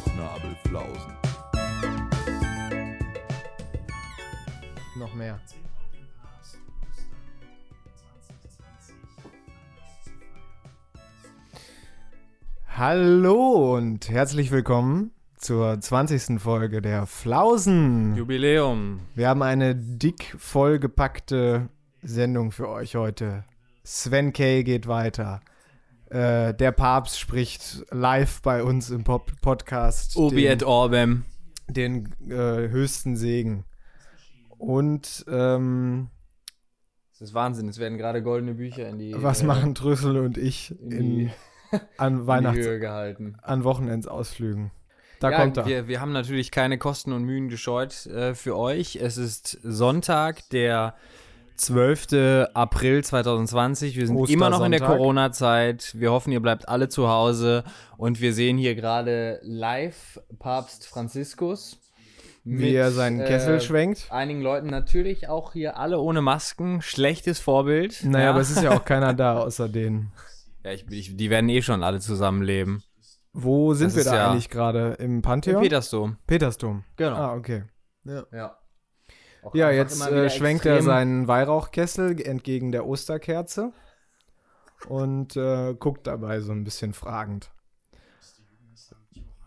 Bauchnabelflausen. Noch mehr. Hallo und herzlich willkommen zur 20. Folge der Flausen. Jubiläum. Wir haben eine dick vollgepackte Sendung für euch heute. Sven Kay geht weiter. Äh, der Papst spricht live bei uns im Pop Podcast. Obi den- et Orbem. den äh, höchsten Segen. Und ähm, Das ist Wahnsinn. Es werden gerade goldene Bücher in die, was äh, machen Trüssel und ich in in, die, an Weihnachts-, an Wochenendsausflügen? Da ja, kommt er. Wir, wir haben natürlich keine Kosten und Mühen gescheut äh, für euch. Es ist Sonntag, der 12. April 2020. Wir sind immer noch in der. Corona-Zeit. Wir hoffen, ihr bleibt alle zu Hause. Und wir sehen hier gerade live Papst Franziskus. Wie er seinen Kessel äh, schwenkt. Einigen Leuten natürlich auch hier alle ohne Masken. Schlechtes Vorbild. Naja, ja. aber es ist ja auch keiner da außer denen. Ja, ich, ich, die werden eh schon alle zusammenleben. Wo sind Das wir da ja- eigentlich gerade? Im Im Pantheon? Petersdom. Petersdom. Genau. Ah, okay. Ja. Auch Ja, jetzt äh, schwenkt er extrem- seinen Weihrauchkessel entgegen der Osterkerze und äh, guckt dabei so ein bisschen fragend.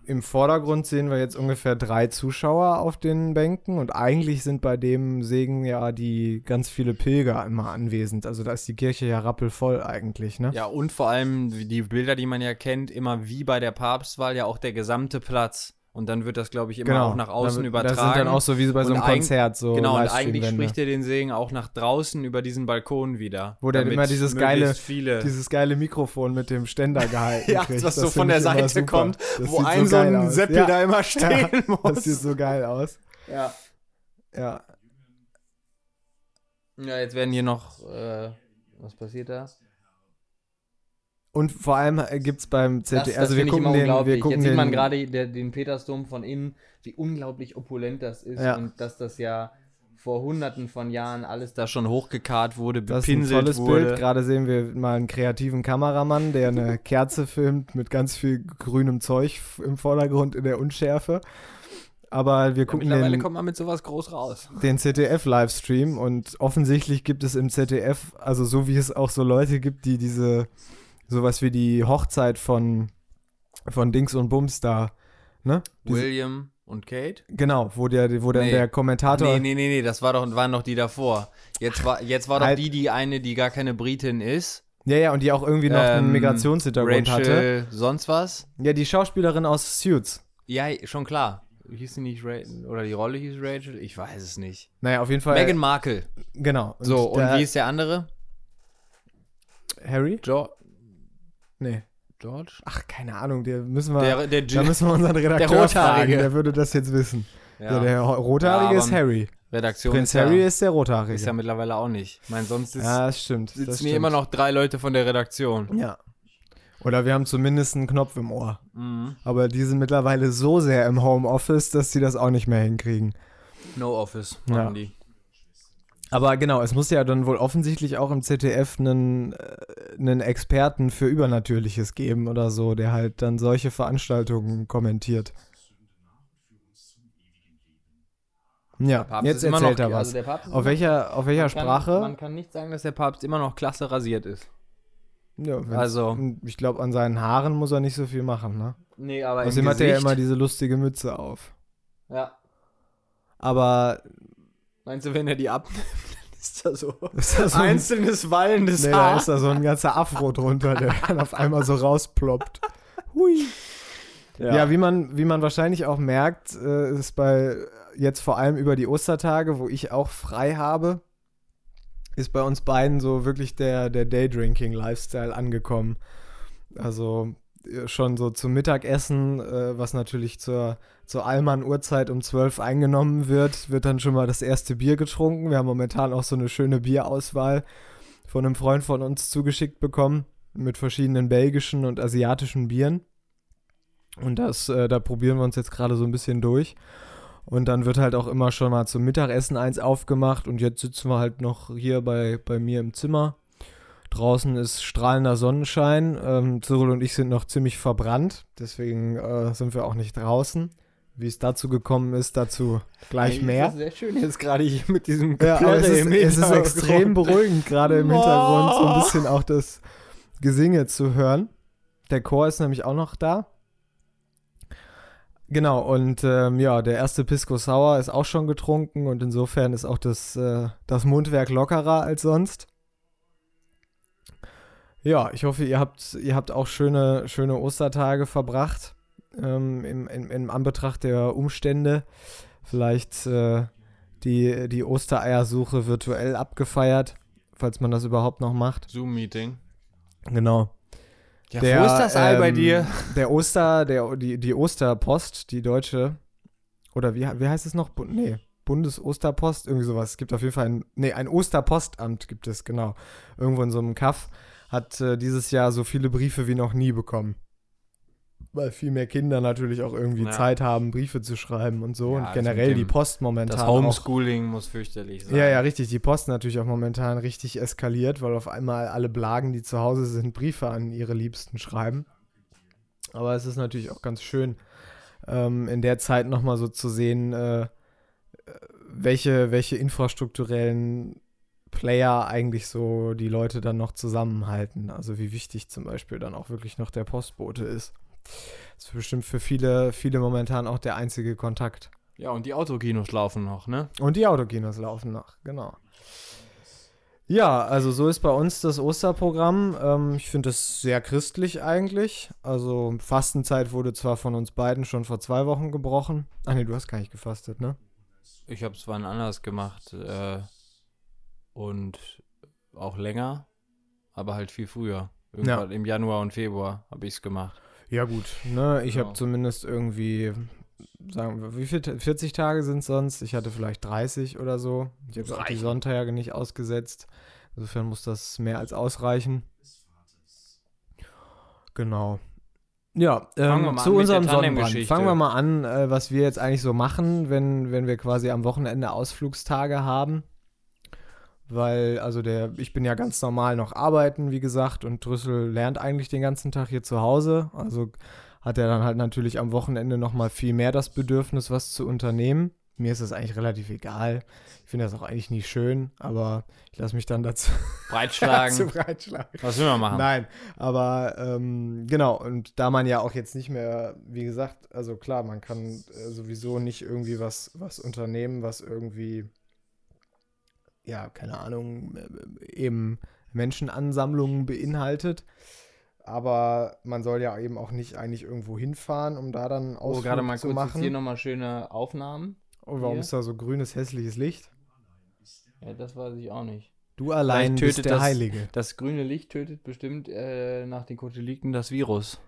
Im Vordergrund sehen wir jetzt ungefähr drei Zuschauer auf den Bänken und eigentlich sind bei dem Segen ja die ganz viele Pilger immer anwesend. Also da ist die Kirche ja rappelvoll eigentlich, ne? Ja, und vor allem die Bilder, die man ja kennt, immer wie bei der Papstwahl ja auch der gesamte Platz. Und dann wird das, glaube ich, immer auch nach außen Da- übertragen. Das sind dann auch so wie bei so einem Konzert, so Genau, und eigentlich spricht er den Segen auch nach draußen über diesen Balkon wieder. Wo der immer dieses geile- viele. dieses geile Mikrofon mit dem Ständer gehalten ja, kriegt. was so von der Seite kommt, Das wo ein so ein aus. Seppel ja. da immer stehen muss. Das sieht so geil aus. ja. Ja. ja, jetzt werden hier noch, äh, was passiert da? Und vor allem gibt es beim Das, ZDF, das also wir gucken immer den, wir gucken Jetzt sieht man den- gerade der- den Petersdom von innen, wie unglaublich opulent das ist Ja. und dass das ja vor hunderten von Jahren alles da schon hochgekarrt wurde, Das ist ein bepinselt tolles wurde. Bild. Gerade sehen wir mal einen kreativen Kameramann, der eine Kerze filmt mit ganz viel grünem Zeug im Vordergrund in der Unschärfe. Aber wir Ja, gucken mittlerweile den, kommt man mit sowas groß raus. den ZDF-Livestream und offensichtlich gibt es im ZDF, also so wie es auch so Leute gibt, die diese, sowas wie die Hochzeit von, von Dings und Bums da, ne? Diese, William und Kate? genau, wo der, wo dann Nee. der Kommentator. Nee, nee, nee, nee, das war doch, waren doch die davor. Jetzt war, jetzt war doch Halt. die, die eine, die gar keine Britin ist. Ja, ja, und die auch irgendwie noch einen Ähm, Migrationshintergrund hatte. Rachel, sonst was? Ja, die Schauspielerin aus Suits. Ja, schon klar. Hieß sie nicht Rachel? Oder die Rolle hieß Rachel? Ich weiß es nicht. Naja, auf jeden Fall. Meghan Markle. Genau. So, und wie ist der andere? Harry? Jo Nee. George? Ach, keine Ahnung, der müssen wir. Der, der, da müssen wir unseren Redakteur Der fragen, Rothaarige. der würde das jetzt wissen. Ja, ja, der Rothaarige Ja, ist Harry. Redaktion Prinz ist ja, Harry ist der Rothaarige. ist ja mittlerweile auch nicht. Ich meine, sonst ist, ja, das stimmt. sitzen das hier stimmt. immer noch drei Leute von der Redaktion. Ja. Oder wir haben zumindest einen Knopf im Ohr. Mhm. Aber die sind mittlerweile so sehr im Homeoffice, dass sie das auch nicht mehr hinkriegen. No Office Ja. machen die. Aber genau, es muss ja dann wohl offensichtlich auch im ZDF einen, äh, einen Experten für Übernatürliches geben oder so, der halt dann solche Veranstaltungen kommentiert. Ja, Papst jetzt erzählt noch, er was. Also auf welcher, auf welcher man kann, Sprache? Man kann nicht sagen, dass der Papst immer noch klasse rasiert ist. ja, also- ich glaube, an seinen Haaren muss er nicht so viel machen, ne? Nee, aber Außerdem hat er ja immer diese lustige Mütze auf. ja. Aber Meinst du, wenn er die abnimmt, dann ist da so ist da so ein, einzelnes wallendes nee, da Haar? ist da so ein ganzer Afro drunter, der dann auf einmal so rausploppt. Hui. Ja, wie, man, wie man wahrscheinlich auch merkt, äh, ist bei jetzt vor allem über die Ostertage, wo ich auch frei habe, ist bei uns beiden so wirklich der, der Daydrinking-Lifestyle angekommen. Also schon so zum Mittagessen, äh, was natürlich zur, zur Allmann-Uhrzeit um 12 eingenommen wird, wird dann schon mal das erste Bier getrunken. Wir haben momentan auch so eine schöne Bierauswahl von einem Freund von uns zugeschickt bekommen mit verschiedenen belgischen und asiatischen Bieren. Und das, äh, da probieren wir uns jetzt gerade so ein bisschen durch. Und dann wird halt auch immer schon mal zum Mittagessen eins aufgemacht. Und jetzt sitzen wir halt noch hier bei, bei mir im Zimmer, Draußen ist strahlender Sonnenschein. Ähm, Cyril und ich sind noch ziemlich verbrannt, deswegen äh, sind wir auch nicht draußen. Wie es dazu gekommen ist, dazu gleich hey, mehr. Das ist sehr schön jetzt gerade hier mit diesem ja, es, ist, es ist extrem beruhigend, gerade im Hintergrund so ein bisschen auch das Gesinge zu hören. Der Chor ist nämlich auch noch da. Genau, und ähm, ja, der erste Pisco Sour ist auch schon getrunken und insofern ist auch das, äh, das Mundwerk lockerer als sonst. Ja, ich hoffe, ihr habt, ihr habt auch schöne, schöne Ostertage verbracht ähm, im, im, im, Anbetracht der Umstände. Vielleicht äh, die, die Ostereiersuche virtuell abgefeiert, falls man das überhaupt noch macht. Zoom-Meeting. Genau. Ja, der, wo ist das Ei ähm, bei dir? Der Oster, der, die, die Osterpost, die deutsche, oder wie, wie heißt es noch? Bu nee, Bundesosterpost, irgendwie sowas. Es gibt auf jeden Fall ein, nee, ein Osterpostamt gibt es, genau. Irgendwo in so einem Kaff hat äh, dieses Jahr so viele Briefe wie noch nie bekommen weil viel mehr Kinder natürlich auch irgendwie ja. Zeit haben, Briefe zu schreiben und so. Ja, und also generell die Post momentan. Das Homeschooling auch, muss fürchterlich sein. Ja, ja, richtig. Die Post natürlich auch momentan richtig eskaliert, weil auf einmal alle Blagen, die zu Hause sind, Briefe an ihre Liebsten schreiben. Aber es ist natürlich auch ganz schön, ähm, in der Zeit nochmal so zu sehen, äh, welche, welche infrastrukturellen Player eigentlich so die Leute dann noch zusammenhalten. Also wie wichtig zum Beispiel dann auch wirklich noch der Postbote ist. Das ist bestimmt für viele, viele momentan auch der einzige Kontakt. Ja, und die Autokinos laufen noch, ne? Und die Autokinos laufen noch, genau. Ja, also so ist bei uns das Osterprogramm. Ähm, ich finde es sehr christlich eigentlich. Also Fastenzeit wurde zwar von uns beiden schon vor zwei Wochen gebrochen. Ach nee, du hast gar nicht gefastet, ne? Ich habe es wann anders gemacht. Äh, und auch länger, aber halt viel früher. Irgendwann ja. im Januar und Februar habe ich es gemacht. Ja, gut. Ne? Ich genau. habe zumindest irgendwie, sagen wir, wie viel, 40 Tage sind es sonst? Ich hatte vielleicht 30 oder so. Ich habe auch die Sonntage nicht ausgesetzt. Insofern muss das mehr als ausreichen. Genau. Ja, ähm, zu unserem Sonnenbrand. Fangen wir mal an, äh, was wir jetzt eigentlich so machen, wenn, wenn wir quasi am Wochenende Ausflugstage haben weil, also der, ich bin ja ganz normal noch arbeiten, wie gesagt, und Drüssel lernt eigentlich den ganzen Tag hier zu Hause. Also hat er dann halt natürlich am Wochenende nochmal viel mehr das Bedürfnis, was zu unternehmen. Mir ist das eigentlich relativ egal. Ich finde das auch eigentlich nie schön, aber ich lasse mich dann dazu breitschlagen. dazu breitschlagen. Was will man machen? Nein, aber ähm, genau, und da man ja auch jetzt nicht mehr, wie gesagt, also klar, man kann äh, sowieso nicht irgendwie was, was unternehmen, was irgendwie ja, keine Ahnung, eben Menschenansammlungen beinhaltet. Aber man soll ja eben auch nicht eigentlich irgendwo hinfahren, um da dann Ausflug oh, gerade mal zu kurz machen. hier nochmal schöne Aufnahmen. Oh, warum hier. ist da so grünes, hässliches Licht? Ja, das weiß ich auch nicht. Du allein bist der das, Heilige. Das grüne Licht tötet bestimmt äh, nach den Katholiken das Virus.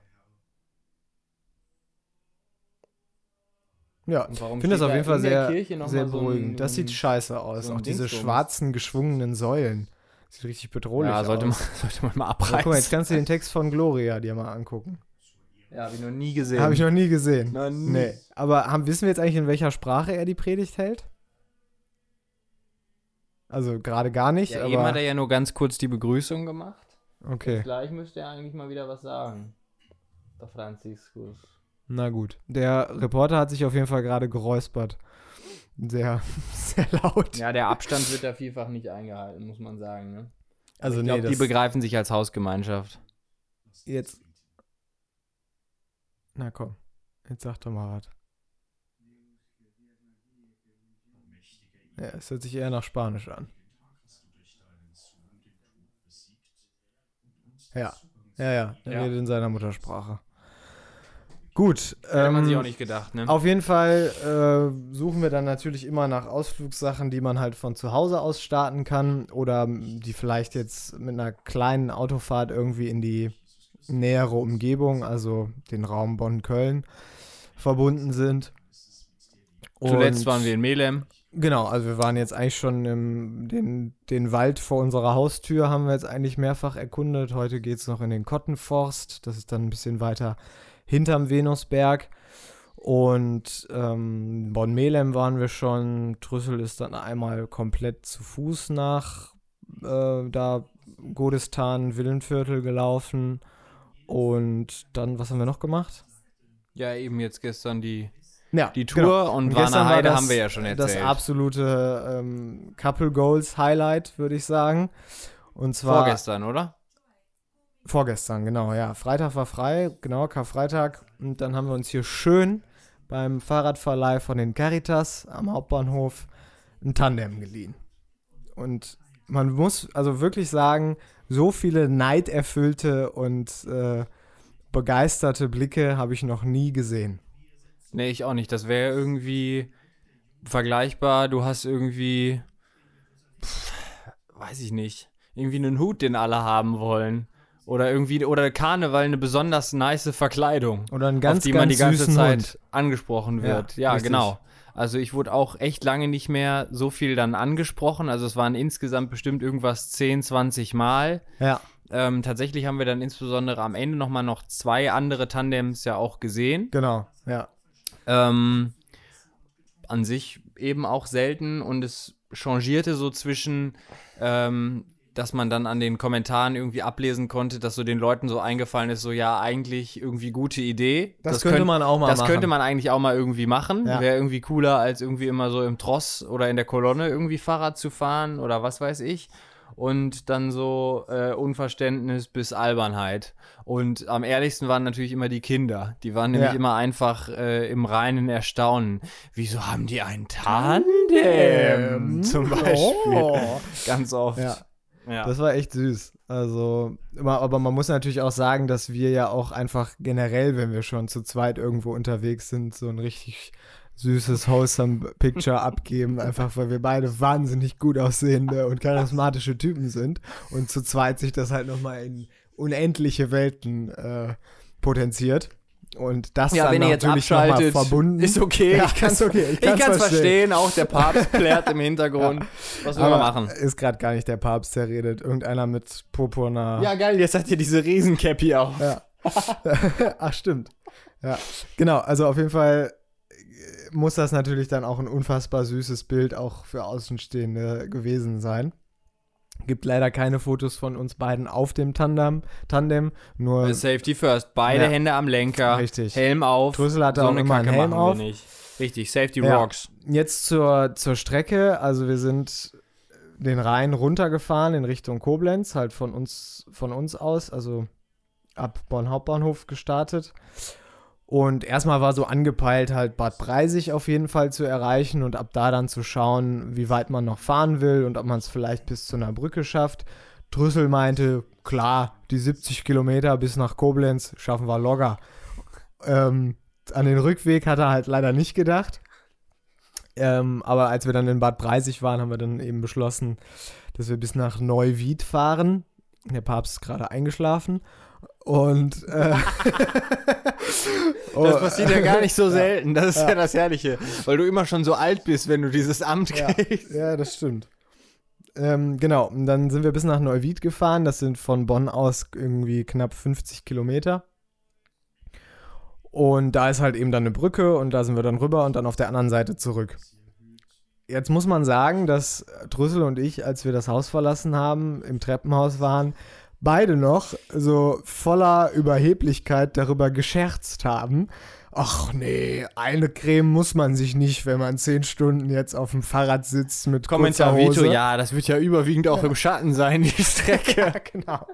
Ja, ich finde das auf jeden Fall sehr, sehr beruhigend. So das sieht scheiße aus. So auch diese schwarzen, geschwungenen Säulen. Sieht richtig bedrohlich ja, sollte aus. Man, sollte man mal abreißen. guck mal, jetzt kannst du den Text von Gloria dir mal angucken. Ja, habe ich noch nie gesehen. Habe ich noch nie gesehen. Noch nie. Nee. Aber haben, wissen wir jetzt eigentlich, in welcher Sprache er die Predigt hält? Also gerade gar nicht. Ja, aber eben hat er ja nur ganz kurz die Begrüßung gemacht. Okay. Jetzt gleich müsste er eigentlich mal wieder was sagen. Der Franziskus. Na gut. Der Reporter hat sich auf jeden Fall gerade geräuspert. Sehr, sehr laut. Ja, der Abstand wird da vielfach nicht eingehalten, muss man sagen. Ne? Also, ich nee, glaub, die begreifen sich als Hausgemeinschaft. Jetzt. Na komm, jetzt sag doch mal was. Ja, es hört sich eher nach Spanisch an. Ja, ja, ja. Er ja. redet in seiner Muttersprache. Gut. Hätte ähm, man sich auch nicht gedacht, ne? Auf jeden Fall äh, suchen wir dann natürlich immer nach Ausflugssachen, die man halt von zu Hause aus starten kann oder die vielleicht jetzt mit einer kleinen Autofahrt irgendwie in die nähere Umgebung, also den Raum Bonn-Köln, verbunden sind. Und Zuletzt waren wir in Melem. Genau, also wir waren jetzt eigentlich schon im, den, den Wald vor unserer Haustür, haben wir jetzt eigentlich mehrfach erkundet. Heute geht es noch in den Kottenforst, das ist dann ein bisschen weiter hinterm Venusberg. Und ähm, Bonn-Melem waren wir schon. Trüssel ist dann einmal komplett zu Fuß nach äh, da Godestan, Villenviertel gelaufen. Und dann, was haben wir noch gemacht? Ja, eben jetzt gestern die, ja, die Tour genau. und, und Warner Heide das, haben wir ja schon erzählt. Das absolute ähm, Couple Goals Highlight, würde ich sagen. Und zwar. Vorgestern, oder? Vorgestern, genau, ja. Freitag war frei, genau, Karfreitag. Und dann haben wir uns hier schön beim Fahrradverleih von den Caritas am Hauptbahnhof ein Tandem geliehen. Und man muss also wirklich sagen, so viele neiderfüllte und äh, begeisterte Blicke habe ich noch nie gesehen. Nee, ich auch nicht. Das wäre irgendwie vergleichbar. Du hast irgendwie, pff, weiß ich nicht, irgendwie einen Hut, den alle haben wollen. Oder irgendwie, oder Karneval eine besonders nice Verkleidung. Oder ein ganz, auf die ganz man die ganze Zeit Hund. angesprochen wird. Ja, ja genau. Also ich wurde auch echt lange nicht mehr so viel dann angesprochen. Also es waren insgesamt bestimmt irgendwas 10, 20 Mal. Ja. Ähm, tatsächlich haben wir dann insbesondere am Ende nochmal noch zwei andere Tandems ja auch gesehen. Genau, ja. Ähm, an sich eben auch selten und es changierte so zwischen ähm, dass man dann an den Kommentaren irgendwie ablesen konnte, dass so den Leuten so eingefallen ist, so ja, eigentlich irgendwie gute Idee. Das, das könnte könnt, man auch mal das machen. Das könnte man eigentlich auch mal irgendwie machen. Ja. Wäre irgendwie cooler, als irgendwie immer so im Tross oder in der Kolonne irgendwie Fahrrad zu fahren oder was weiß ich. Und dann so äh, Unverständnis bis Albernheit. Und am ehrlichsten waren natürlich immer die Kinder. Die waren nämlich ja. immer einfach äh, im reinen Erstaunen. Wieso haben die ein Tandem? Zum Beispiel. Oh. Ganz oft. Ja. Ja. Das war echt süß. Also, aber man muss natürlich auch sagen, dass wir ja auch einfach generell, wenn wir schon zu zweit irgendwo unterwegs sind, so ein richtig süßes, wholesome Picture abgeben, einfach weil wir beide wahnsinnig gut aussehende und charismatische Typen sind und zu zweit sich das halt nochmal in unendliche Welten äh, potenziert. Und das ja, dann wenn ihr jetzt abschaltet, verbunden. ist okay. Ja, ich kann es okay, ich kann's verstehen. verstehen. Auch der Papst klärt im Hintergrund. Ja. Was wir machen? Ist gerade gar nicht der Papst, der redet. Irgendeiner mit purpurner. Ja, geil, jetzt hat ihr diese Riesencappy auch. Ja. Ach, stimmt. Ja, genau. Also auf jeden Fall muss das natürlich dann auch ein unfassbar süßes Bild auch für Außenstehende gewesen sein. Gibt leider keine Fotos von uns beiden auf dem Tandem. Tandem nur Safety first. Beide ja. Hände am Lenker. Richtig. Helm auf. Drüssel hat so auch immer einen Helm auf. Richtig, Safety ja. rocks. Jetzt zur, zur Strecke. Also wir sind den Rhein runtergefahren in Richtung Koblenz, halt von uns, von uns aus, also ab Bonn Hauptbahnhof gestartet. Und erstmal war so angepeilt, halt Bad Breisig auf jeden Fall zu erreichen und ab da dann zu schauen, wie weit man noch fahren will und ob man es vielleicht bis zu einer Brücke schafft. Drüssel meinte, klar, die 70 Kilometer bis nach Koblenz schaffen wir locker. Ähm, an den Rückweg hat er halt leider nicht gedacht. Ähm, aber als wir dann in Bad Breisig waren, haben wir dann eben beschlossen, dass wir bis nach Neuwied fahren. Der Papst ist gerade eingeschlafen. Und äh, das passiert ja gar nicht so selten. Das ist ja. ja. das Herrliche, weil du immer schon so alt bist, wenn du dieses Amt kriegst. Ja, ja das stimmt. Ähm, genau, und dann sind wir bis nach Neuwied gefahren. Das sind von Bonn aus irgendwie knapp 50 Kilometer. Und da ist halt eben dann eine Brücke und da sind wir dann rüber und dann auf der anderen Seite zurück. Jetzt muss man sagen, dass Drüssel und ich, als wir das Haus verlassen haben, im Treppenhaus waren, beide noch so voller Überheblichkeit darüber gescherzt haben. Ach nee, eine Creme muss man sich nicht, wenn man zehn Stunden jetzt auf dem Fahrrad sitzt mit Kommentar kurzer Hose. Vito, ja, das wird ja überwiegend auch ja. im Schatten sein, die Strecke. ja, genau.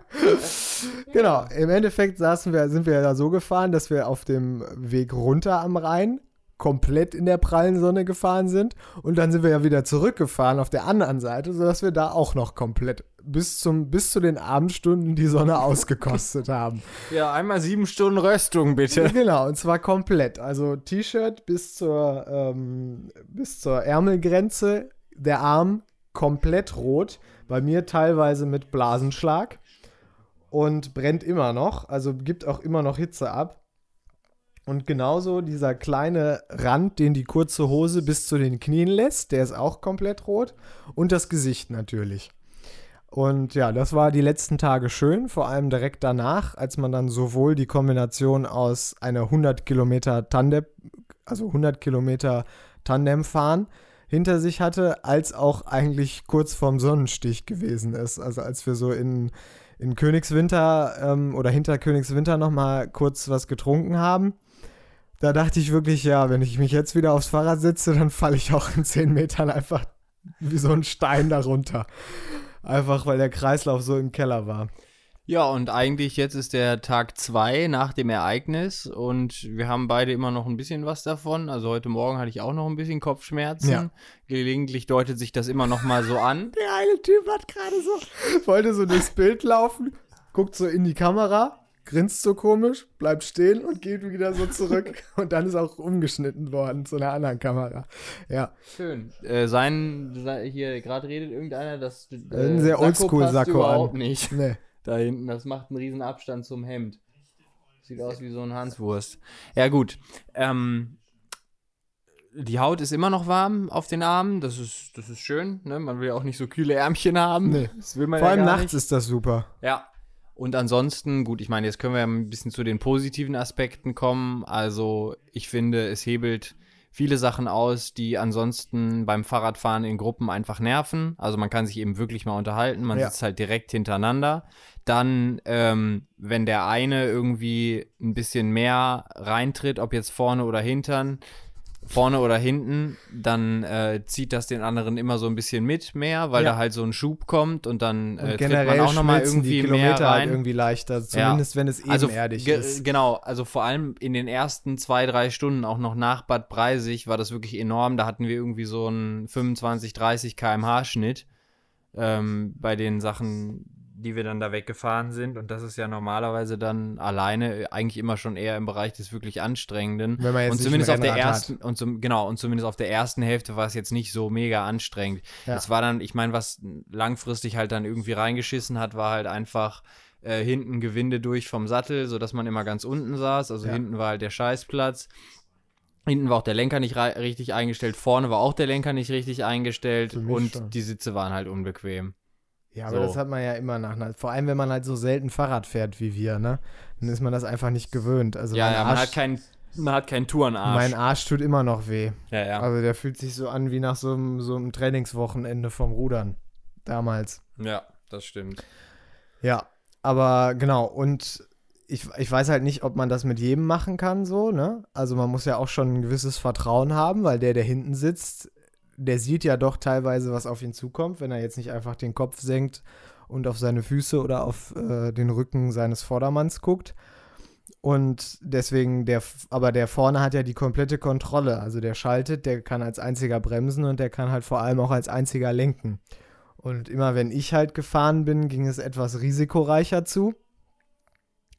genau, im Endeffekt saßen wir, sind wir da so gefahren, dass wir auf dem Weg runter am Rhein komplett in der prallen Sonne gefahren sind. Und dann sind wir ja wieder zurückgefahren auf der anderen Seite, sodass wir da auch noch komplett bis, zum, bis zu den Abendstunden die Sonne ausgekostet haben. Ja, einmal sieben Stunden Röstung, bitte. Genau, und zwar komplett. Also T-Shirt bis zur, ähm, bis zur Ärmelgrenze, der Arm komplett rot. Bei mir teilweise mit Blasenschlag. Und brennt immer noch, also gibt auch immer noch Hitze ab. Und genauso dieser kleine Rand, den die kurze Hose bis zu den Knien lässt, der ist auch komplett rot. Und das Gesicht natürlich. Und ja, das war die letzten Tage schön, vor allem direkt danach, als man dann sowohl die Kombination aus einer 100 Kilometer Tandem, also 100 Kilometer Tandem fahren, hinter sich hatte, als auch eigentlich kurz vorm Sonnenstich gewesen ist. Also als wir so in, in Königswinter ähm, oder hinter Königswinter nochmal kurz was getrunken haben. Da dachte ich wirklich, ja, wenn ich mich jetzt wieder aufs Fahrrad setze, dann falle ich auch in zehn Metern einfach wie so ein Stein darunter. Einfach weil der Kreislauf so im Keller war. Ja, und eigentlich jetzt ist der Tag 2 nach dem Ereignis und wir haben beide immer noch ein bisschen was davon. Also heute Morgen hatte ich auch noch ein bisschen Kopfschmerzen. Ja. Gelegentlich deutet sich das immer noch mal so an. Der eine Typ hat gerade so, wollte so durchs Bild laufen, guckt so in die Kamera, grinst so komisch, bleibt stehen und geht wieder so zurück. und dann ist auch umgeschnitten worden zu einer anderen Kamera. Ja. Schön. Äh, sein, hier gerade redet irgendeiner, dass äh, ein sehr oldschool-Sakko überhaupt nicht. Nee. Da hinten, das macht einen riesen Abstand zum Hemd. Sieht aus wie so ein Hanswurst. Ja, gut. Ähm, die Haut ist immer noch warm auf den Armen. Das ist, das ist schön. Ne? Man will ja auch nicht so kühle Ärmchen haben. Nee. Vor ja allem nachts nicht. ist das super. Ja, und ansonsten, gut, ich meine, jetzt können wir ein bisschen zu den positiven Aspekten kommen. Also ich finde, es hebelt viele Sachen aus, die ansonsten beim Fahrradfahren in Gruppen einfach nerven. Also man kann sich eben wirklich mal unterhalten, man ja. sitzt halt direkt hintereinander. Dann, ähm, wenn der eine irgendwie ein bisschen mehr reintritt, ob jetzt vorne oder hintern, vorne oder hinten, dann äh, zieht das den anderen immer so ein bisschen mit mehr, weil ja. da halt so ein Schub kommt und dann äh, und tritt man auch nochmal irgendwie die Kilometer mehr halt rein. Halt irgendwie leichter, zumindest ja. wenn es also ebenerdig also, ist. Genau, also vor allem in den ersten zwei, drei Stunden, auch noch nach Bad Breisig, war das wirklich enorm. Da hatten wir irgendwie so einen 25, 30 km/h Schnitt ähm, bei den Sachen, die wir dann da weggefahren sind. Und das ist ja normalerweise dann alleine eigentlich immer schon eher im Bereich des wirklich Anstrengenden. Wenn man jetzt und zumindest auf der ersten, und zum, genau, und zumindest auf der ersten Hälfte war es jetzt nicht so mega anstrengend. Ja. Es war dann, ich meine, was langfristig halt dann irgendwie reingeschissen hat, war halt einfach äh, hinten Gewinde durch vom Sattel, sodass man immer ganz unten saß. Also ja. hinten war halt der Scheißplatz. Hinten war auch der Lenker nicht richtig eingestellt, vorne war auch der Lenker nicht richtig eingestellt und schon. die Sitze waren halt unbequem. Ja, aber so. das hat man ja immer nach vor allem wenn man halt so selten Fahrrad fährt wie wir, ne? Dann ist man das einfach nicht gewöhnt. Also ja, ja, man hat keinen man hat keinen Tourenarsch. Mein Arsch tut immer noch weh. Ja, ja. Also der fühlt sich so an wie nach so einem, so einem Trainingswochenende vom Rudern. Damals. Ja, das stimmt. Ja, aber genau, und ich, ich weiß halt nicht, ob man das mit jedem machen kann, so, ne? Also man muss ja auch schon ein gewisses Vertrauen haben, weil der, der hinten sitzt, der sieht ja doch teilweise, was auf ihn zukommt, wenn er jetzt nicht einfach den Kopf senkt und auf seine Füße oder auf äh, den Rücken seines Vordermanns guckt. Und deswegen, der, aber der vorne hat ja die komplette Kontrolle. Also der schaltet, der kann als einziger bremsen und der kann halt vor allem auch als einziger lenken. Und immer wenn ich halt gefahren bin, ging es etwas risikoreicher zu.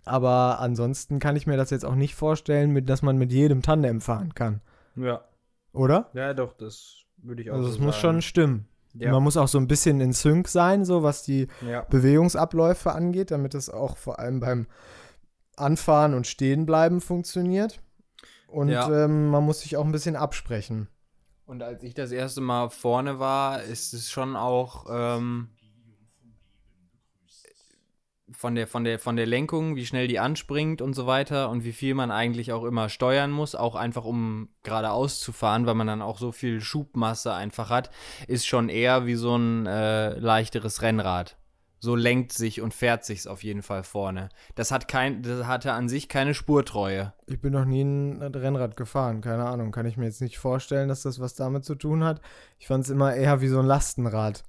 Aber ansonsten kann ich mir das jetzt auch nicht vorstellen, mit, dass man mit jedem Tandem fahren kann. Ja. Oder? Ja, doch, das würde ich auch Also es so muss schon stimmen. Ja. Man muss auch so ein bisschen in Sync sein, so was die ja. Bewegungsabläufe angeht, damit es auch vor allem beim Anfahren und Stehenbleiben funktioniert. Und ja. ähm, man muss sich auch ein bisschen absprechen. Und als ich das erste Mal vorne war, ist es schon auch ähm, von der, von der, von der Lenkung, wie schnell die anspringt und so weiter und wie viel man eigentlich auch immer steuern muss, auch einfach um geradeaus zu fahren, weil man dann auch so viel Schubmasse einfach hat, ist schon eher wie so ein äh, leichteres Rennrad. So lenkt sich und fährt sich's auf jeden Fall vorne. Das hat kein, das hatte an sich keine Spurtreue. Ich bin noch nie ein Rennrad gefahren, keine Ahnung. Kann ich mir jetzt nicht vorstellen, dass das was damit zu tun hat. Ich fand es immer eher wie so ein Lastenrad.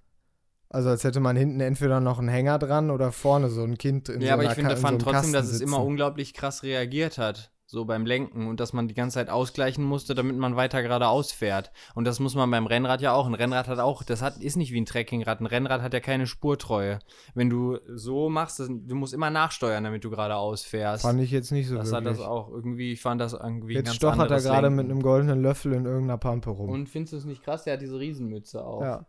Also als hätte man hinten entweder noch einen Hänger dran oder vorne so ein Kind in ja, so Ja, aber ich finde, fand so trotzdem, Kasten dass es sitzen. immer unglaublich krass reagiert hat, so beim Lenken und dass man die ganze Zeit ausgleichen musste, damit man weiter geradeaus fährt. Und das muss man beim Rennrad ja auch. Ein Rennrad hat auch, das hat, ist nicht wie ein Trekkingrad. Ein Rennrad hat ja keine Spurtreue. Wenn du so machst, das, du musst immer nachsteuern, damit du geradeaus fährst. Fand ich jetzt nicht so das wirklich. Das hat das auch irgendwie, ich fand das irgendwie Jetzt stochert er gerade mit einem goldenen Löffel in irgendeiner Pampe rum. Und findest du es nicht krass? Der hat diese Riesenmütze auch. Ja.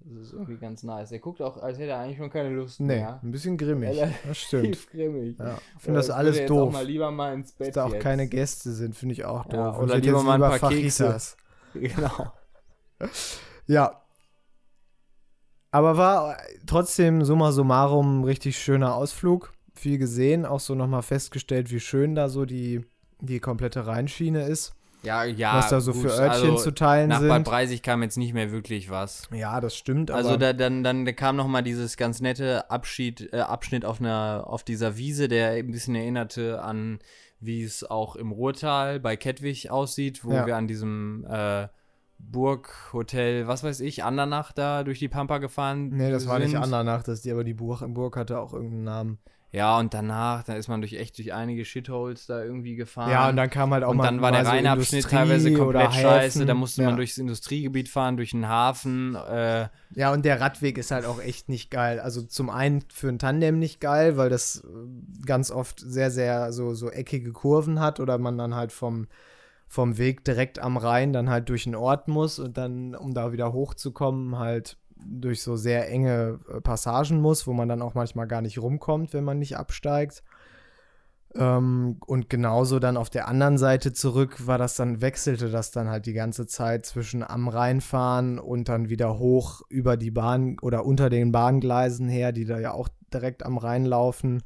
Das ist irgendwie ganz nice. Er guckt auch, als hätte er eigentlich schon keine Lust nee, mehr. ein bisschen grimmig. Das stimmt. grimmig. Ja, ich finde das alles doof. Mal lieber mal ins Bett Dass da auch jetzt. keine Gäste sind, finde ich auch doof. Ja, oder Und lieber mal ein paar Fajitas. Genau. ja. Aber war trotzdem summa summarum ein richtig schöner Ausflug. Viel gesehen, auch so nochmal festgestellt, wie schön da so die, die komplette Rheinschiene ist. Ja, ja. Was da so gut, für Örtchen also zu teilen nach sind. Nach Bad Breisig kam jetzt nicht mehr wirklich was. Ja, das stimmt. also da, dann, dann kam noch mal dieses ganz nette Abschied, äh, Abschnitt auf, einer, auf dieser Wiese, der ein bisschen erinnerte an, wie es auch im Ruhrtal bei Kettwig aussieht, wo ja. wir an diesem äh, Burghotel, was weiß ich, Andernach da durch die Pampa gefahren Nee, das sind. war nicht Andernach, das die, aber die Burg, Burg hatte auch irgendeinen Namen. Ja, und danach, da ist man durch echt durch einige Shitholes da irgendwie gefahren. Ja, und dann kam halt auch und mal. Und dann war der reine Abschnitt teilweise komplett scheiße. Da musste ja. man durchs Industriegebiet fahren, durch den Hafen. Äh. Ja, und der Radweg ist halt auch echt nicht geil. Also zum einen für ein Tandem nicht geil, weil das äh, ganz oft sehr, sehr so, so eckige Kurven hat oder man dann halt vom, vom Weg direkt am Rhein dann halt durch den Ort muss und dann, um da wieder hochzukommen, halt durch so sehr enge äh, Passagen muss, wo man dann auch manchmal gar nicht rumkommt, wenn man nicht absteigt. Ähm, und genauso dann auf der anderen Seite zurück war das dann, wechselte das dann halt die ganze Zeit zwischen am Rhein fahren und dann wieder hoch über die Bahn oder unter den Bahngleisen her, die da ja auch direkt am Rhein laufen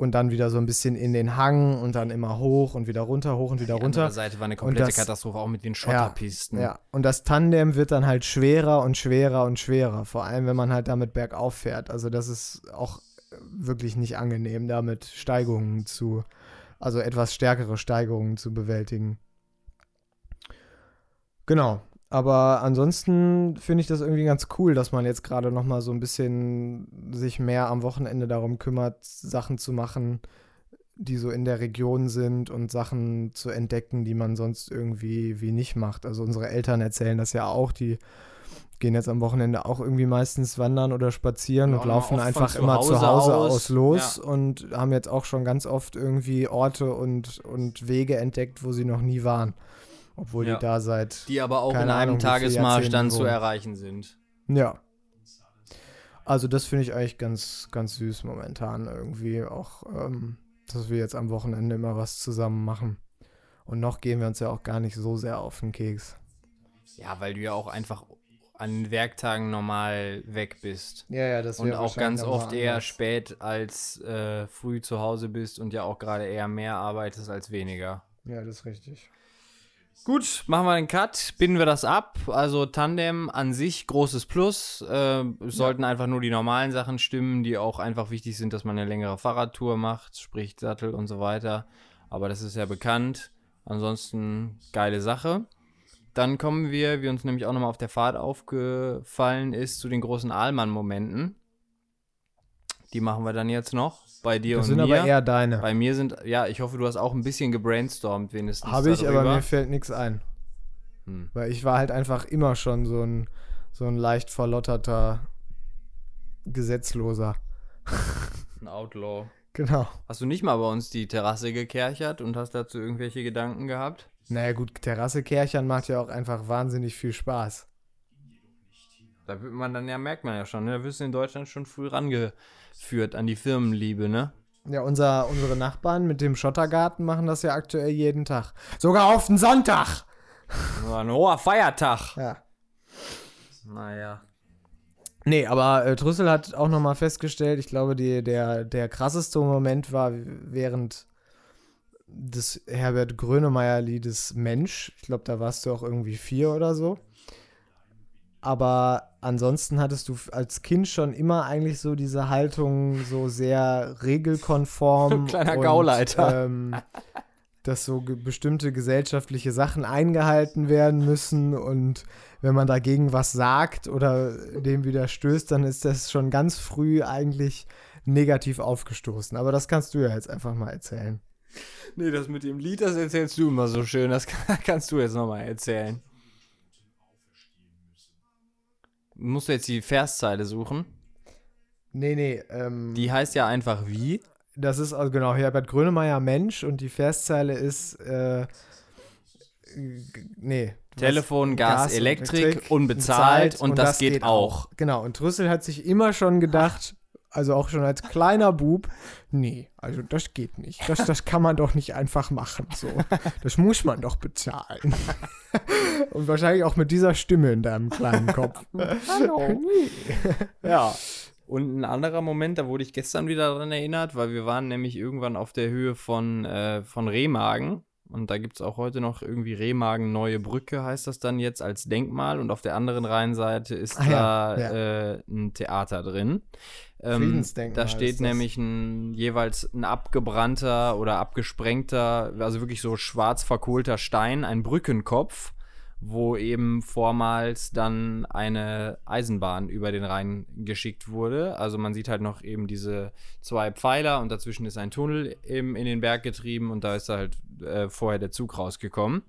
und dann wieder so ein bisschen in den Hang und dann immer hoch und wieder runter, hoch und wieder die runter. Die Seite war eine komplette das, Katastrophe, auch mit den Schotterpisten. Ja, ja, und das Tandem wird dann halt schwerer und schwerer und schwerer, vor allem wenn man halt damit bergauf fährt. Also das ist auch wirklich nicht angenehm, damit Steigungen zu, also etwas stärkere Steigungen zu bewältigen. Genau. Aber ansonsten finde ich das irgendwie ganz cool, dass man jetzt gerade noch mal so ein bisschen sich mehr am Wochenende darum kümmert, Sachen zu machen, die so in der Region sind und Sachen zu entdecken, die man sonst irgendwie wie nicht macht. Also unsere Eltern erzählen das ja auch, die gehen jetzt am Wochenende auch irgendwie meistens wandern oder spazieren ja, und laufen einfach zu immer zu Hause aus, aus los ja. und haben jetzt auch schon ganz oft irgendwie Orte und, und Wege entdeckt, wo sie noch nie waren. Obwohl ja. die da seit. Die aber auch in einem Ahnung, Tagesmarsch dann zu erreichen sind. Ja. Also, das finde ich eigentlich ganz, ganz süß momentan irgendwie. Auch, ähm, dass wir jetzt am Wochenende immer was zusammen machen. Und noch gehen wir uns ja auch gar nicht so sehr auf den Keks. Ja, weil du ja auch einfach an Werktagen normal weg bist. Ja, ja, das Und auch ganz oft eher spät als äh, früh zu Hause bist und ja auch gerade eher mehr arbeitest als weniger. Ja, das ist richtig. Gut, machen wir den Cut, binden wir das ab. Also Tandem an sich großes Plus. Äh, sollten ja. einfach nur die normalen Sachen stimmen, die auch einfach wichtig sind, dass man eine längere Fahrradtour macht, sprich Sattel und so weiter. Aber das ist ja bekannt. Ansonsten geile Sache. Dann kommen wir, wie uns nämlich auch nochmal auf der Fahrt aufgefallen ist, zu den großen Ahlmann-Momenten. Die machen wir dann jetzt noch bei dir das und mir. Das sind aber eher deine. Bei mir sind, ja, ich hoffe, du hast auch ein bisschen gebrainstormt wenigstens. Habe ich, aber mir fällt nichts ein. Hm. Weil ich war halt einfach immer schon so ein, so ein leicht verlotterter Gesetzloser. Ein Outlaw. Genau. Hast du nicht mal bei uns die Terrasse gekerchert und hast dazu irgendwelche Gedanken gehabt? Naja, gut, Terrasse kerchern macht ja auch einfach wahnsinnig viel Spaß. Da wird man dann ja, merkt man ja schon, ne? da wirst du in Deutschland schon früh rangeführt an die Firmenliebe, ne? Ja, unser, unsere Nachbarn mit dem Schottergarten machen das ja aktuell jeden Tag. Sogar auf den Sonntag! ein hoher Feiertag. Ja. Naja. Nee, aber äh, Trüssel hat auch nochmal festgestellt, ich glaube, die, der, der krasseste Moment war während des Herbert Grönemeyer-Liedes Mensch. Ich glaube, da warst du auch irgendwie vier oder so aber ansonsten hattest du als Kind schon immer eigentlich so diese Haltung so sehr regelkonform. Kleiner und, Gauleiter. Ähm, dass so ge bestimmte gesellschaftliche Sachen eingehalten werden müssen und wenn man dagegen was sagt oder dem widerstößt, dann ist das schon ganz früh eigentlich negativ aufgestoßen. Aber das kannst du ja jetzt einfach mal erzählen. Nee, das mit dem Lied, das erzählst du immer so schön. Das kannst du jetzt nochmal erzählen. Musst du jetzt die Verszeile suchen? Nee, nee. Ähm, die heißt ja einfach wie? Das ist also genau Herbert Grönemeyer Mensch und die Verszeile ist äh, nee. Telefon, Gas, Gas Elektrik, Elektrik, unbezahlt und, und das, das, geht, auch. Genau, und Rüssel hat sich immer schon gedacht, also auch schon als kleiner Bub, nee, also das geht nicht. Das, das kann man doch nicht einfach machen. So. Das muss man doch bezahlen. Und wahrscheinlich auch mit dieser Stimme in deinem kleinen Kopf. Hallo. ja. Und ein anderer Moment, da wurde ich gestern wieder daran erinnert, weil wir waren nämlich irgendwann auf der Höhe von, äh, von Remagen Und da gibt es auch heute noch irgendwie Remagen Neue Brücke, heißt das dann jetzt als Denkmal. Und auf der anderen Rheinseite ist ah, da ja, ja. Äh, ein Theater drin. Ähm, da steht nämlich ein, jeweils ein abgebrannter oder abgesprengter, also wirklich so schwarz verkohlter Stein, ein Brückenkopf wo eben vormals dann eine Eisenbahn über den Rhein geschickt wurde. Also man sieht halt noch eben diese zwei Pfeiler und dazwischen ist ein Tunnel eben in den Berg getrieben und da ist halt äh, vorher der Zug rausgekommen.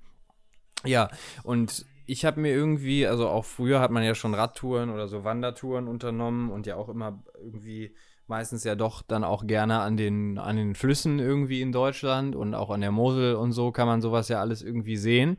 Ja, und ich habe mir irgendwie, also auch früher hat man ja schon Radtouren oder so Wandertouren unternommen und ja auch immer irgendwie meistens ja doch dann auch gerne an den, an den Flüssen irgendwie in Deutschland und auch an der Mosel und so kann man sowas ja alles irgendwie sehen.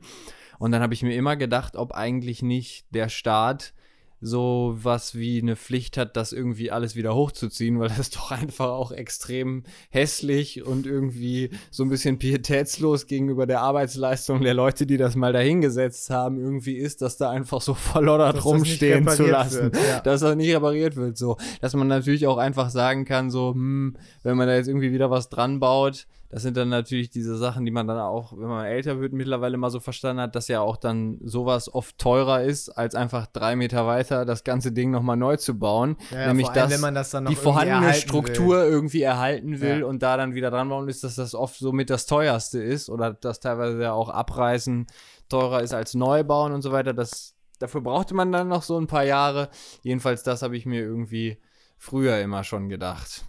Und dann habe ich mir immer gedacht, ob eigentlich nicht der Staat so was wie eine Pflicht hat, das irgendwie alles wieder hochzuziehen, weil das doch einfach auch extrem hässlich und irgendwie so ein bisschen pietätslos gegenüber der Arbeitsleistung der Leute, die das mal dahingesetzt haben, irgendwie ist, dass da einfach so verloddert rumstehen zu lassen, wird, ja. dass das nicht repariert wird, so. Dass man natürlich auch einfach sagen kann, so, hm, wenn man da jetzt irgendwie wieder was dran baut, das sind dann natürlich diese Sachen, die man dann auch, wenn man älter wird, mittlerweile mal so verstanden hat, dass ja auch dann sowas oft teurer ist, als einfach drei Meter weiter das ganze Ding nochmal neu zu bauen. Ja, Nämlich, allem, dass man das dann die vorhandene Struktur will. irgendwie erhalten will ja. und da dann wieder dran bauen ist, dass das oft so mit das teuerste ist oder dass teilweise ja auch Abreißen teurer ist als Neubauen und so weiter. Das, dafür brauchte man dann noch so ein paar Jahre. Jedenfalls, das habe ich mir irgendwie früher immer schon gedacht.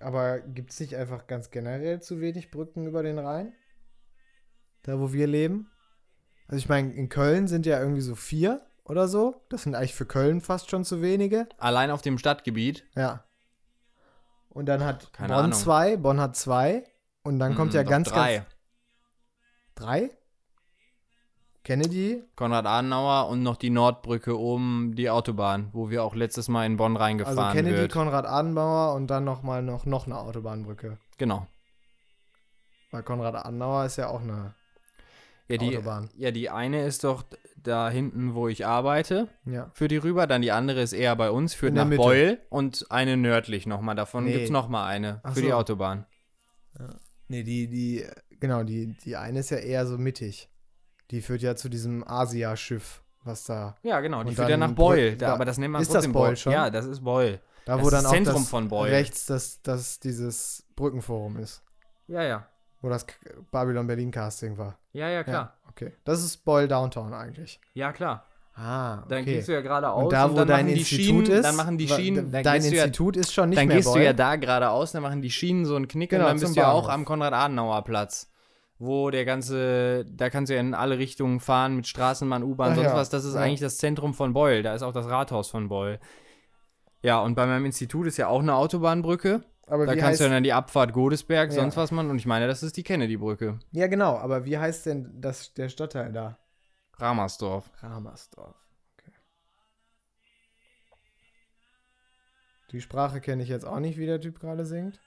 Aber gibt es nicht einfach ganz generell zu wenig Brücken über den Rhein? Da, wo wir leben? Also ich meine, in Köln sind ja irgendwie so vier oder so. Das sind eigentlich für Köln fast schon zu wenige. Allein auf dem Stadtgebiet? Ja. Und dann hat Keine Bonn Ahnung. zwei, Bonn hat zwei. Und dann kommt mm, ja ganz, drei. ganz. Drei? Kennedy. Konrad Adenauer und noch die Nordbrücke oben, die Autobahn, wo wir auch letztes Mal in Bonn reingefahren sind. Also Kennedy, wird. Konrad Adenauer und dann nochmal noch, noch eine Autobahnbrücke. Genau. Weil Konrad Adenauer ist ja auch eine ja, die, Autobahn. Ja, die eine ist doch da hinten, wo ich arbeite, ja. für die rüber. Dann die andere ist eher bei uns, führt nach Mitte. Beul. Und eine nördlich nochmal. Davon nee. gibt es nochmal eine Ach für so. die Autobahn. Ja. Nee, die, die, genau, die, die eine ist ja eher so mittig. Die führt ja zu diesem Asia-Schiff, was da. Ja, genau, die führt ja nach Beul. Da, aber das nennt man ist das Beul schon? Ja, das ist Beul. Da, das wo dann auch Zentrum das von Beul. rechts das, das dieses Brückenforum ist. Ja, ja. Wo das Babylon Berlin Casting war. Ja, ja, klar. Ja, okay. Das ist Beul Downtown eigentlich. Ja, klar. Ah, okay. Dann gehst du ja geradeaus und da, wo und dein Institut Schienen, ist, dann machen die Schienen. Dein Institut ja, ist schon nicht dann mehr Dann gehst Beul. du ja da geradeaus, dann machen die Schienen so einen Knick genau, und dann bist du ja auch am Konrad-Adenauer-Platz wo der ganze, da kannst du ja in alle Richtungen fahren mit Straßenbahn, U-Bahn, sonst ja. was. Das ist ja. eigentlich das Zentrum von Beul. Da ist auch das Rathaus von Beul. Ja, und bei meinem Institut ist ja auch eine Autobahnbrücke. Aber da kannst du dann die Abfahrt Godesberg, ja. sonst was man. Und ich meine, das ist die Kennedy-Brücke. Ja, genau. Aber wie heißt denn das, der Stadtteil da? Ramersdorf. Ramersdorf. Okay. Die Sprache kenne ich jetzt auch nicht, wie der Typ gerade singt.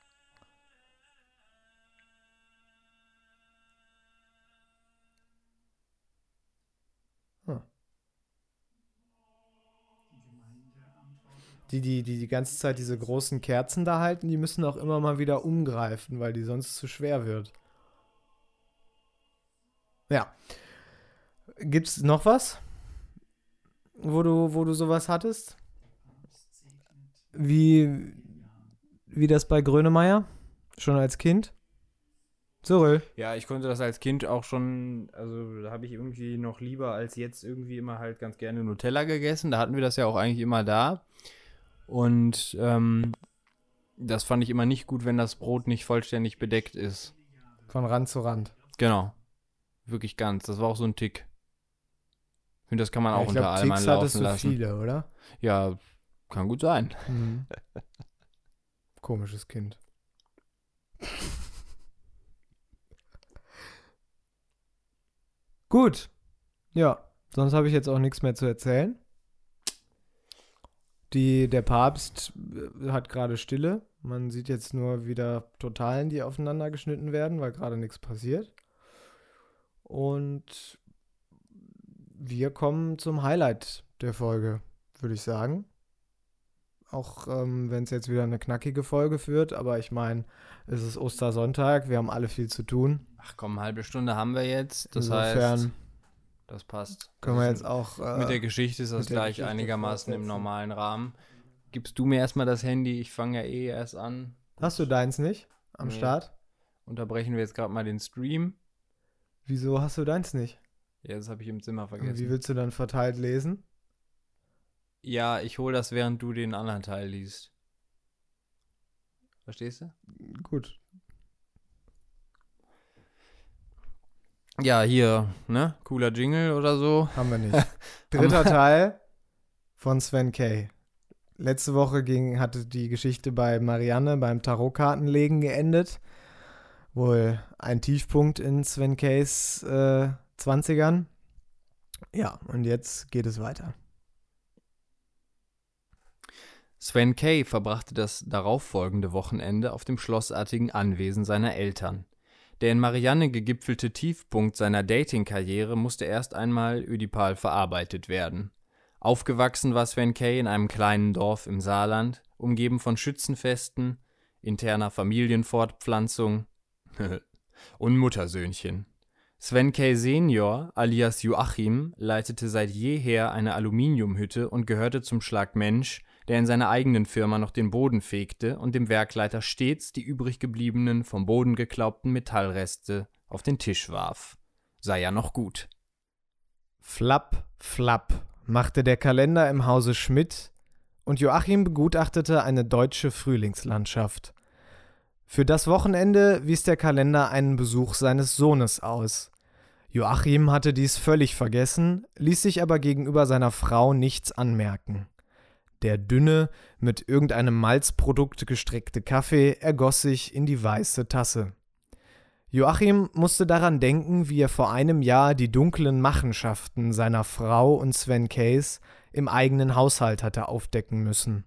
Die, die, die die ganze Zeit diese großen Kerzen da halten, die müssen auch immer mal wieder umgreifen, weil die sonst zu schwer wird. Ja. Gibt's noch was? Wo du, wo du sowas hattest? Wie, wie das bei Grönemeyer? Schon als Kind? Cyril. Ja, ich konnte das als Kind auch schon, also da habe ich irgendwie noch lieber als jetzt irgendwie immer halt ganz gerne Nutella gegessen. Da hatten wir das ja auch eigentlich immer da. Und ähm, das fand ich immer nicht gut, wenn das Brot nicht vollständig bedeckt ist. Von Rand zu Rand. Genau. Wirklich ganz. Das war auch so ein Tick. Ich finde, das kann man ja, auch unter allem anlaufen lassen. viele, oder? Ja, kann gut sein. Mhm. Komisches Kind. Gut. Ja, sonst habe ich jetzt auch nichts mehr zu erzählen. Die, der Papst äh, hat gerade Stille. Man sieht jetzt nur wieder Totalen, die aufeinander geschnitten werden, weil gerade nichts passiert. Und wir kommen zum Highlight der Folge, würde ich sagen. auch ähm, wenn es jetzt wieder eine knackige Folge führt. Aber ich meine, es ist Ostersonntag, wir haben alle viel zu tun. Ach komm, eine halbe Stunde haben wir jetzt. Das Insofern heißt, das passt. Können wir jetzt auch. Äh, mit der Geschichte ist das gleich Geschichte einigermaßen im normalen Rahmen. Gibst du mir erstmal das Handy? Ich fange ja eh erst an. Hast du deins nicht am nee. Start? Unterbrechen wir jetzt gerade mal den Stream. Wieso hast du deins nicht? Ja, das habe ich im Zimmer vergessen. Und wie willst du dann verteilt lesen? Ja, ich hole das, während du den anderen Teil liest. Verstehst du? Gut. Ja, hier, ne? Cooler Jingle oder so. Haben wir nicht. Dritter Teil von Sven Kay. Letzte Woche ging, hatte die Geschichte bei Marianne beim Tarotkartenlegen geendet. Wohl ein Tiefpunkt in Sven Kays äh, 20ern. Ja, und jetzt geht es weiter. Sven Kay verbrachte das darauffolgende Wochenende auf dem schlossartigen Anwesen seiner Eltern. Der in Marianne gegipfelte Tiefpunkt seiner Dating-Karriere musste erst einmal ödipal verarbeitet werden. Aufgewachsen war Sven Kay in einem kleinen Dorf im Saarland, umgeben von Schützenfesten, interner Familienfortpflanzung und Muttersöhnchen. Sven Kay Senior alias Joachim leitete seit jeher eine Aluminiumhütte und gehörte zum Schlag Mensch, der in seiner eigenen Firma noch den Boden fegte und dem Werkleiter stets die übrig gebliebenen vom Boden geklaubten Metallreste auf den Tisch warf. Sei ja noch gut. Flapp, flapp, machte der Kalender im Hause Schmidt, und Joachim begutachtete eine deutsche Frühlingslandschaft. Für das Wochenende wies der Kalender einen Besuch seines Sohnes aus. Joachim hatte dies völlig vergessen, ließ sich aber gegenüber seiner Frau nichts anmerken. Der dünne, mit irgendeinem Malzprodukt gestreckte Kaffee ergoss sich in die weiße Tasse. Joachim musste daran denken, wie er vor einem Jahr die dunklen Machenschaften seiner Frau und Sven Case im eigenen Haushalt hatte aufdecken müssen.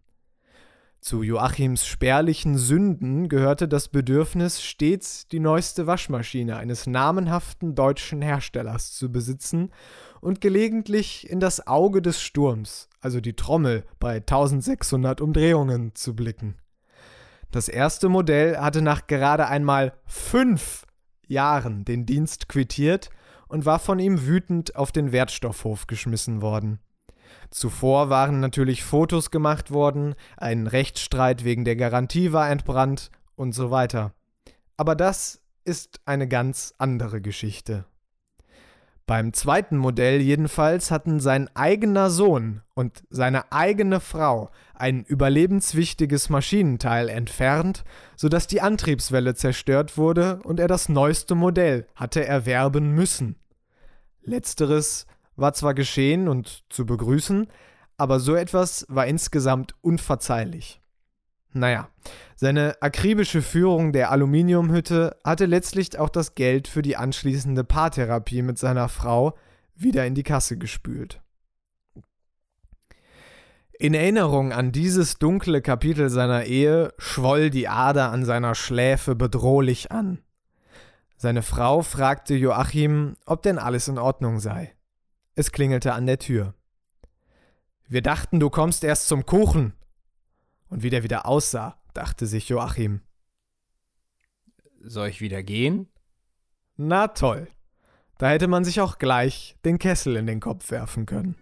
Zu Joachims spärlichen Sünden gehörte das Bedürfnis, stets die neueste Waschmaschine eines namenhaften deutschen Herstellers zu besitzen und gelegentlich in das Auge des Sturms, also die Trommel bei 1600 Umdrehungen, zu blicken. Das erste Modell hatte nach gerade einmal fünf Jahren den Dienst quittiert und war von ihm wütend auf den Wertstoffhof geschmissen worden. Zuvor waren natürlich Fotos gemacht worden, ein Rechtsstreit wegen der Garantie war entbrannt und so weiter. Aber das ist eine ganz andere Geschichte. Beim zweiten Modell jedenfalls hatten sein eigener Sohn und seine eigene Frau ein überlebenswichtiges Maschinenteil entfernt, sodass die Antriebswelle zerstört wurde und er das neueste Modell hatte erwerben müssen. Letzteres war zwar geschehen und zu begrüßen, aber so etwas war insgesamt unverzeihlich. Naja, seine akribische Führung der Aluminiumhütte hatte letztlich auch das Geld für die anschließende Paartherapie mit seiner Frau wieder in die Kasse gespült. In Erinnerung an dieses dunkle Kapitel seiner Ehe schwoll die Ader an seiner Schläfe bedrohlich an. Seine Frau fragte Joachim, ob denn alles in Ordnung sei. Es klingelte an der Tür. Wir dachten, du kommst erst zum Kuchen. Und wie der wieder aussah, dachte sich Joachim. Soll ich wieder gehen? Na toll. Da hätte man sich auch gleich den Kessel in den Kopf werfen können.